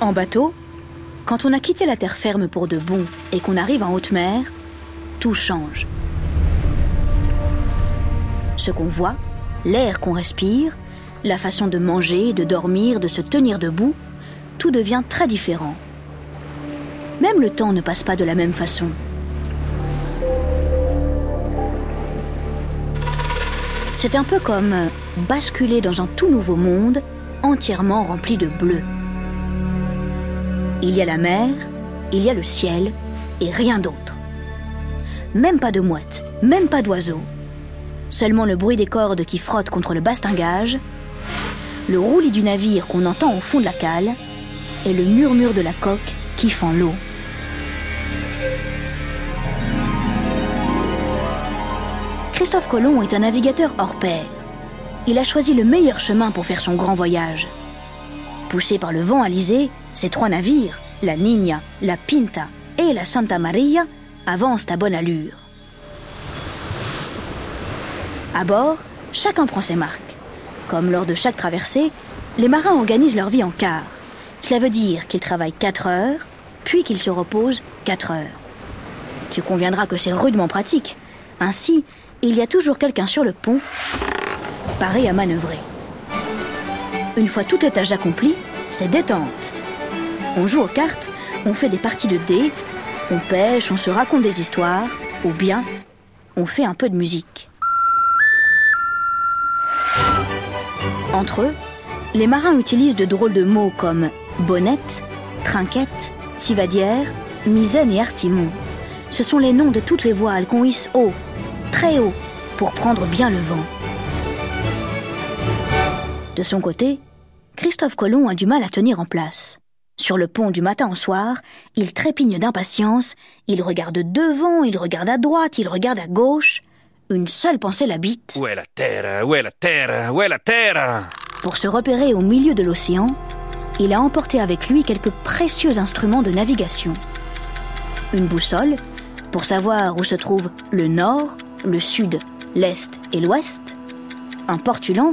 En bateau, quand on a quitté la terre ferme pour de bon et qu'on arrive en haute mer, tout change. Ce qu'on voit, l'air qu'on respire, la façon de manger, de dormir, de se tenir debout, tout devient très différent. Même le temps ne passe pas de la même façon. C'est un peu comme basculer dans un tout nouveau monde entièrement rempli de bleu. Il y a la mer, il y a le ciel et rien d'autre. Même pas de mouettes, même pas d'oiseaux. Seulement le bruit des cordes qui frottent contre le bastingage, le roulis du navire qu'on entend au fond de la cale et le murmure de la coque qui fend l'eau. Christophe Colomb est un navigateur hors pair. Il a choisi le meilleur chemin pour faire son grand voyage. Poussé par le vent alizé, ces trois navires, la Niña, la Pinta et la Santa Maria, avancent à bonne allure. À bord, chacun prend ses marques. Comme lors de chaque traversée, les marins organisent leur vie en quart. Cela veut dire qu'ils travaillent 4 heures, puis qu'ils se reposent 4 heures. Tu conviendras que c'est rudement pratique. Ainsi, il y a toujours quelqu'un sur le pont, paré à manœuvrer. Une fois toutes les tâches accomplies, c'est détente. On joue aux cartes, on fait des parties de dés, on pêche, on se raconte des histoires, ou bien on fait un peu de musique. Entre eux, les marins utilisent de drôles de mots comme bonnette, trinquette, civadière, misaine et artimon. Ce sont les noms de toutes les voiles qu'on hisse haut, très haut, pour prendre bien le vent. De son côté, Christophe Colomb a du mal à tenir en place. Sur le pont du matin au soir, il trépigne d'impatience, il regarde devant, il regarde à droite, il regarde à gauche. Une seule pensée l'habite. Où est la terre? Où est la terre? Où est la terre? Pour se repérer au milieu de l'océan, il a emporté avec lui quelques précieux instruments de navigation. Une boussole, pour savoir où se trouvent le nord, le sud, l'est et l'ouest. Un portulan,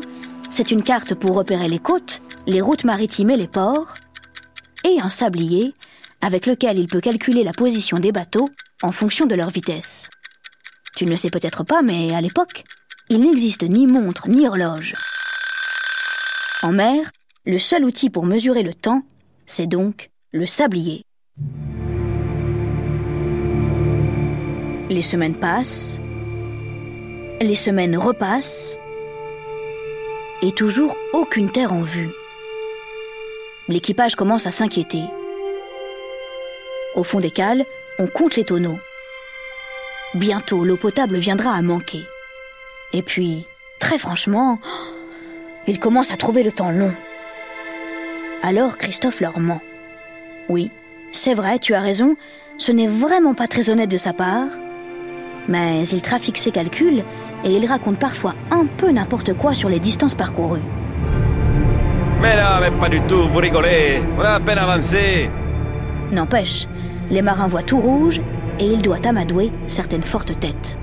c'est une carte pour repérer les côtes, les routes maritimes et les ports. Et un sablier, avec lequel il peut calculer la position des bateaux en fonction de leur vitesse. Tu ne le sais peut-être pas, mais à l'époque, il n'existe ni montre ni horloge. En mer, le seul outil pour mesurer le temps, c'est donc le sablier. Les semaines passent, les semaines repassent, et toujours aucune terre en vue. L'équipage commence à s'inquiéter. Au fond des cales, on compte les tonneaux. Bientôt, l'eau potable viendra à manquer. Et puis, très franchement, ils commencent à trouver le temps long. Alors Christophe leur ment. Oui, c'est vrai, tu as raison, ce n'est vraiment pas très honnête de sa part. Mais il trafique ses calculs et il raconte parfois un peu n'importe quoi sur les distances parcourues. Mais non, mais pas du tout, vous rigolez. On a à peine avancé. N'empêche, les marins voient tout rouge et il doit amadouer certaines fortes têtes.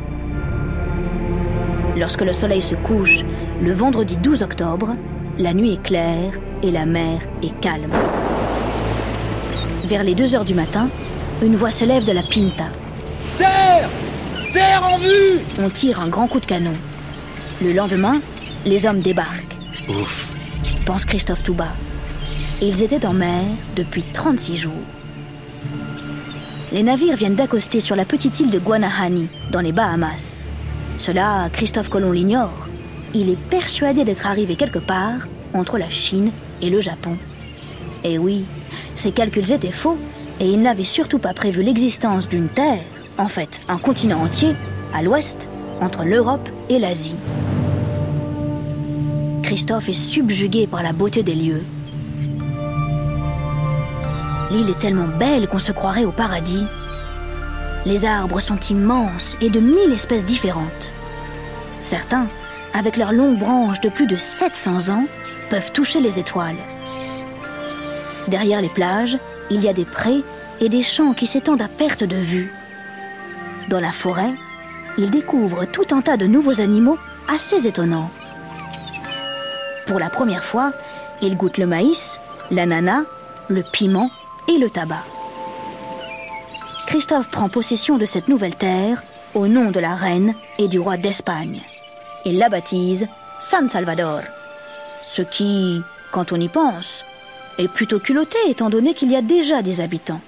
Lorsque le soleil se couche, le vendredi 12 octobre, la nuit est claire et la mer est calme. Vers les 2 heures du matin, une voix s'élève de la Pinta. Terre Terre en vue On tire un grand coup de canon. Le lendemain, les hommes débarquent, Ouf. pense Christophe Touba. Ils étaient en mer depuis 36 jours. Les navires viennent d'accoster sur la petite île de Guanahani, dans les Bahamas. Cela, Christophe Colomb l'ignore. Il est persuadé d'être arrivé quelque part entre la Chine et le Japon. Et oui, ses calculs étaient faux et il n'avait surtout pas prévu l'existence d'une terre, en fait un continent entier, à l'ouest, entre l'Europe et l'Asie. Christophe est subjugué par la beauté des lieux. L'île est tellement belle qu'on se croirait au paradis. Les arbres sont immenses et de mille espèces différentes. Certains, avec leurs longues branches de plus de 700 ans, peuvent toucher les étoiles. Derrière les plages, il y a des prés et des champs qui s'étendent à perte de vue. Dans la forêt, il découvre tout un tas de nouveaux animaux assez étonnants. Pour la première fois, il goûte le maïs, l'ananas, le piment et le tabac. Christophe prend possession de cette nouvelle terre au nom de la reine et du roi d'Espagne. Il la baptise San Salvador, ce qui, quand on y pense, est plutôt culotté étant donné qu'il y a déjà des habitants.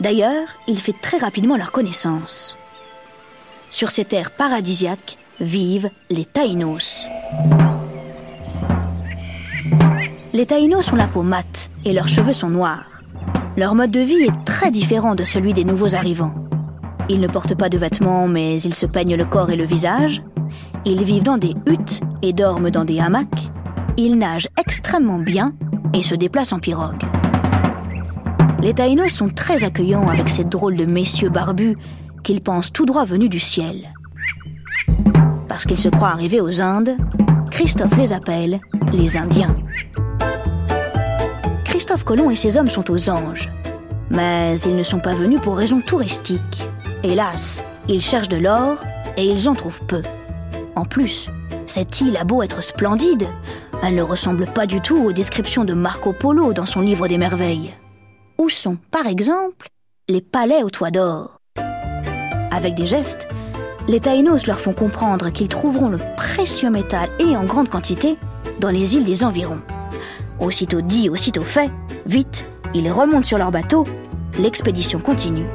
D'ailleurs, il fait très rapidement leur connaissance. Sur ces terres paradisiaques vivent les Taïnos. Les Taïnos ont la peau mate et leurs cheveux sont noirs. Leur mode de vie est très différent de celui des nouveaux arrivants. Ils ne portent pas de vêtements, mais ils se peignent le corps et le visage. Ils vivent dans des huttes et dorment dans des hamacs. Ils nagent extrêmement bien et se déplacent en pirogue. Les Taïnos sont très accueillants avec ces drôles de messieurs barbus qu'ils pensent tout droit venus du ciel. Parce qu'ils se croient arrivés aux Indes, Christophe les appelle les Indiens. Christophe Colomb et ses hommes sont aux anges. Mais ils ne sont pas venus pour raisons touristiques. Hélas, ils cherchent de l'or et ils en trouvent peu. En plus, cette île a beau être splendide, elle ne ressemble pas du tout aux descriptions de Marco Polo dans son livre des merveilles. Où sont, par exemple, les palais au toit d'or? Avec des gestes, les Taïnos leur font comprendre qu'ils trouveront le précieux métal et en grande quantité dans les îles des environs. Aussitôt dit, aussitôt fait, vite, ils remontent sur leur bateau, l'expédition continue.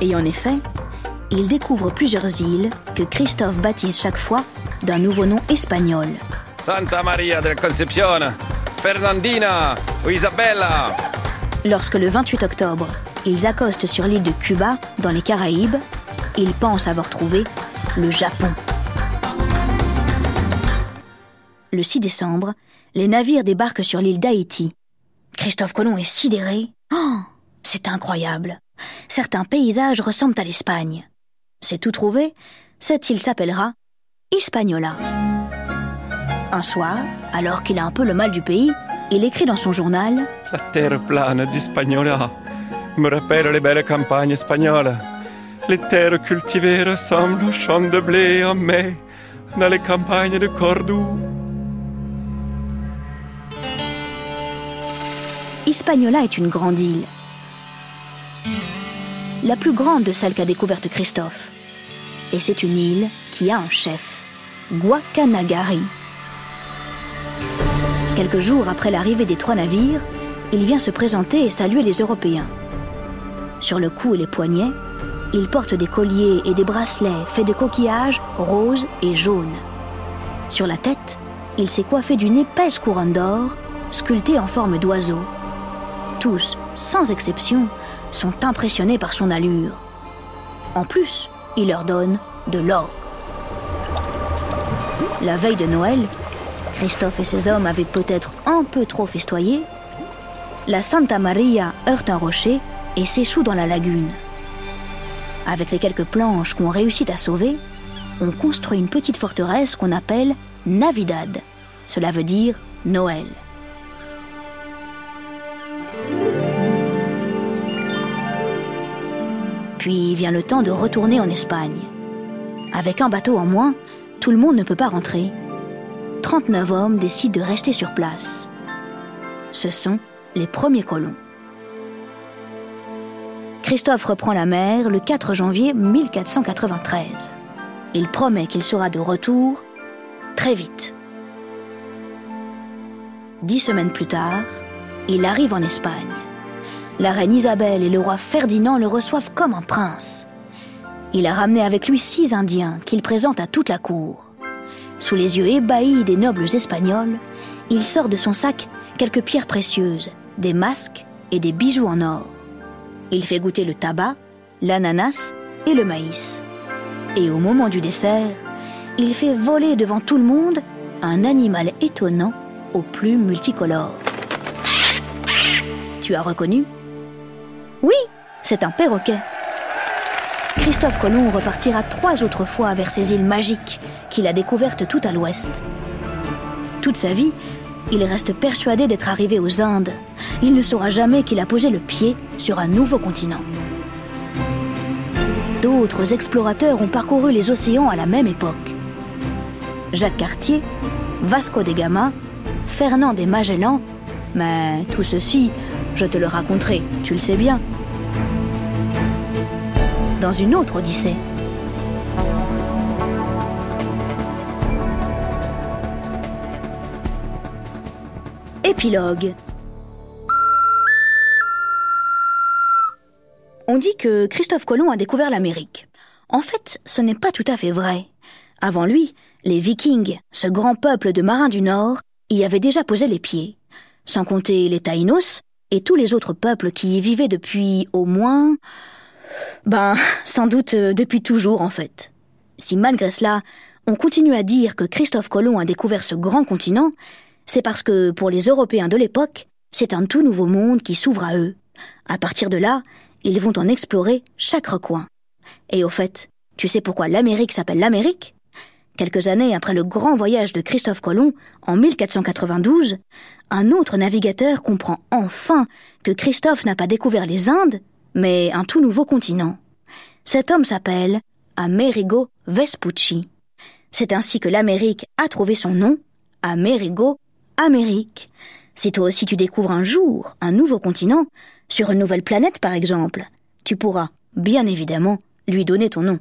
Et en effet, ils découvrent plusieurs îles que Christophe baptise chaque fois d'un nouveau nom espagnol. Santa Maria del Concepción, Fernandina ou Isabella. Lorsque le 28 octobre, ils accostent sur l'île de Cuba, dans les Caraïbes, ils pensent avoir trouvé le Japon. Le 6 décembre, les navires débarquent sur l'île d'Haïti. Christophe Colomb est sidéré. Oh, c'est incroyable. Certains paysages ressemblent à l'Espagne. C'est tout trouvé, cette île s'appellera Hispaniola. Un soir, alors qu'il a un peu le mal du pays, il écrit dans son journal La terre plane d'Hispaniola me rappelle les belles campagnes espagnoles. Les terres cultivées ressemblent aux champs de blé en mai dans les campagnes de Cordoue. Hispaniola est une grande île. La plus grande de celles qu'a découverte Christophe. Et c'est une île qui a un chef, Guacanagari. Quelques jours après l'arrivée des trois navires, il vient se présenter et saluer les Européens. Sur le cou et les poignets, il porte des colliers et des bracelets faits de coquillages roses et jaunes. Sur la tête, il s'est coiffé d'une épaisse couronne d'or, sculptée en forme d'oiseau. Tous, sans exception, sont impressionnés par son allure. En plus, il leur donne de l'or. La veille de Noël, Christophe et ses hommes avaient peut-être un peu trop festoyé. La Santa Maria heurte un rocher et s'échoue dans la lagune. Avec les quelques planches qu'on réussit à sauver, on construit une petite forteresse qu'on appelle Navidad. Cela veut dire Noël. Puis vient le temps de retourner en Espagne. Avec un bateau en moins, tout le monde ne peut pas rentrer. 39 hommes décident de rester sur place. Ce sont les premiers colons. Christophe reprend la mer le 4 janvier 1493. Il promet qu'il sera de retour très vite. Dix semaines plus tard, il arrive en Espagne. La reine Isabelle et le roi Ferdinand le reçoivent comme un prince. Il a ramené avec lui six Indiens qu'il présente à toute la cour. Sous les yeux ébahis des nobles espagnols, il sort de son sac quelques pierres précieuses, des masques et des bijoux en or. Il fait goûter le tabac, l'ananas et le maïs. Et au moment du dessert, il fait voler devant tout le monde un animal étonnant aux plumes multicolores. Tu as reconnu? Oui, c'est un perroquet. Christophe Colomb repartira trois autres fois vers ces îles magiques qu'il a découvertes tout à l'ouest. Toute sa vie, il reste persuadé d'être arrivé aux Indes. Il ne saura jamais qu'il a posé le pied sur un nouveau continent. D'autres explorateurs ont parcouru les océans à la même époque. Jacques Cartier, Vasco de Gama, Fernand des Magellan Mais tout ceci, je te le raconterai, tu le sais bien. Dans une autre Odyssée. Épilogue On dit que Christophe Colomb a découvert l'Amérique. En fait, ce n'est pas tout à fait vrai. Avant lui, les Vikings, ce grand peuple de marins du Nord, y avaient déjà posé les pieds. Sans compter les Taïnos et tous les autres peuples qui y vivaient depuis au moins... Ben, sans doute euh, depuis toujours en fait. Si malgré cela, on continue à dire que Christophe Colomb a découvert ce grand continent, c'est parce que pour les Européens de l'époque, c'est un tout nouveau monde qui s'ouvre à eux. À partir de là, ils vont en explorer chaque recoin. Et au fait, tu sais pourquoi l'Amérique s'appelle l'Amérique? Quelques années après le grand voyage de Christophe Colomb, en 1492, un autre navigateur comprend enfin que Christophe n'a pas découvert les Indes, mais un tout nouveau continent. Cet homme s'appelle Amerigo Vespucci. C'est ainsi que l'Amérique a trouvé son nom, Amerigo Amérique. Si toi aussi tu découvres un jour un nouveau continent, sur une nouvelle planète par exemple, tu pourras, bien évidemment, lui donner ton nom.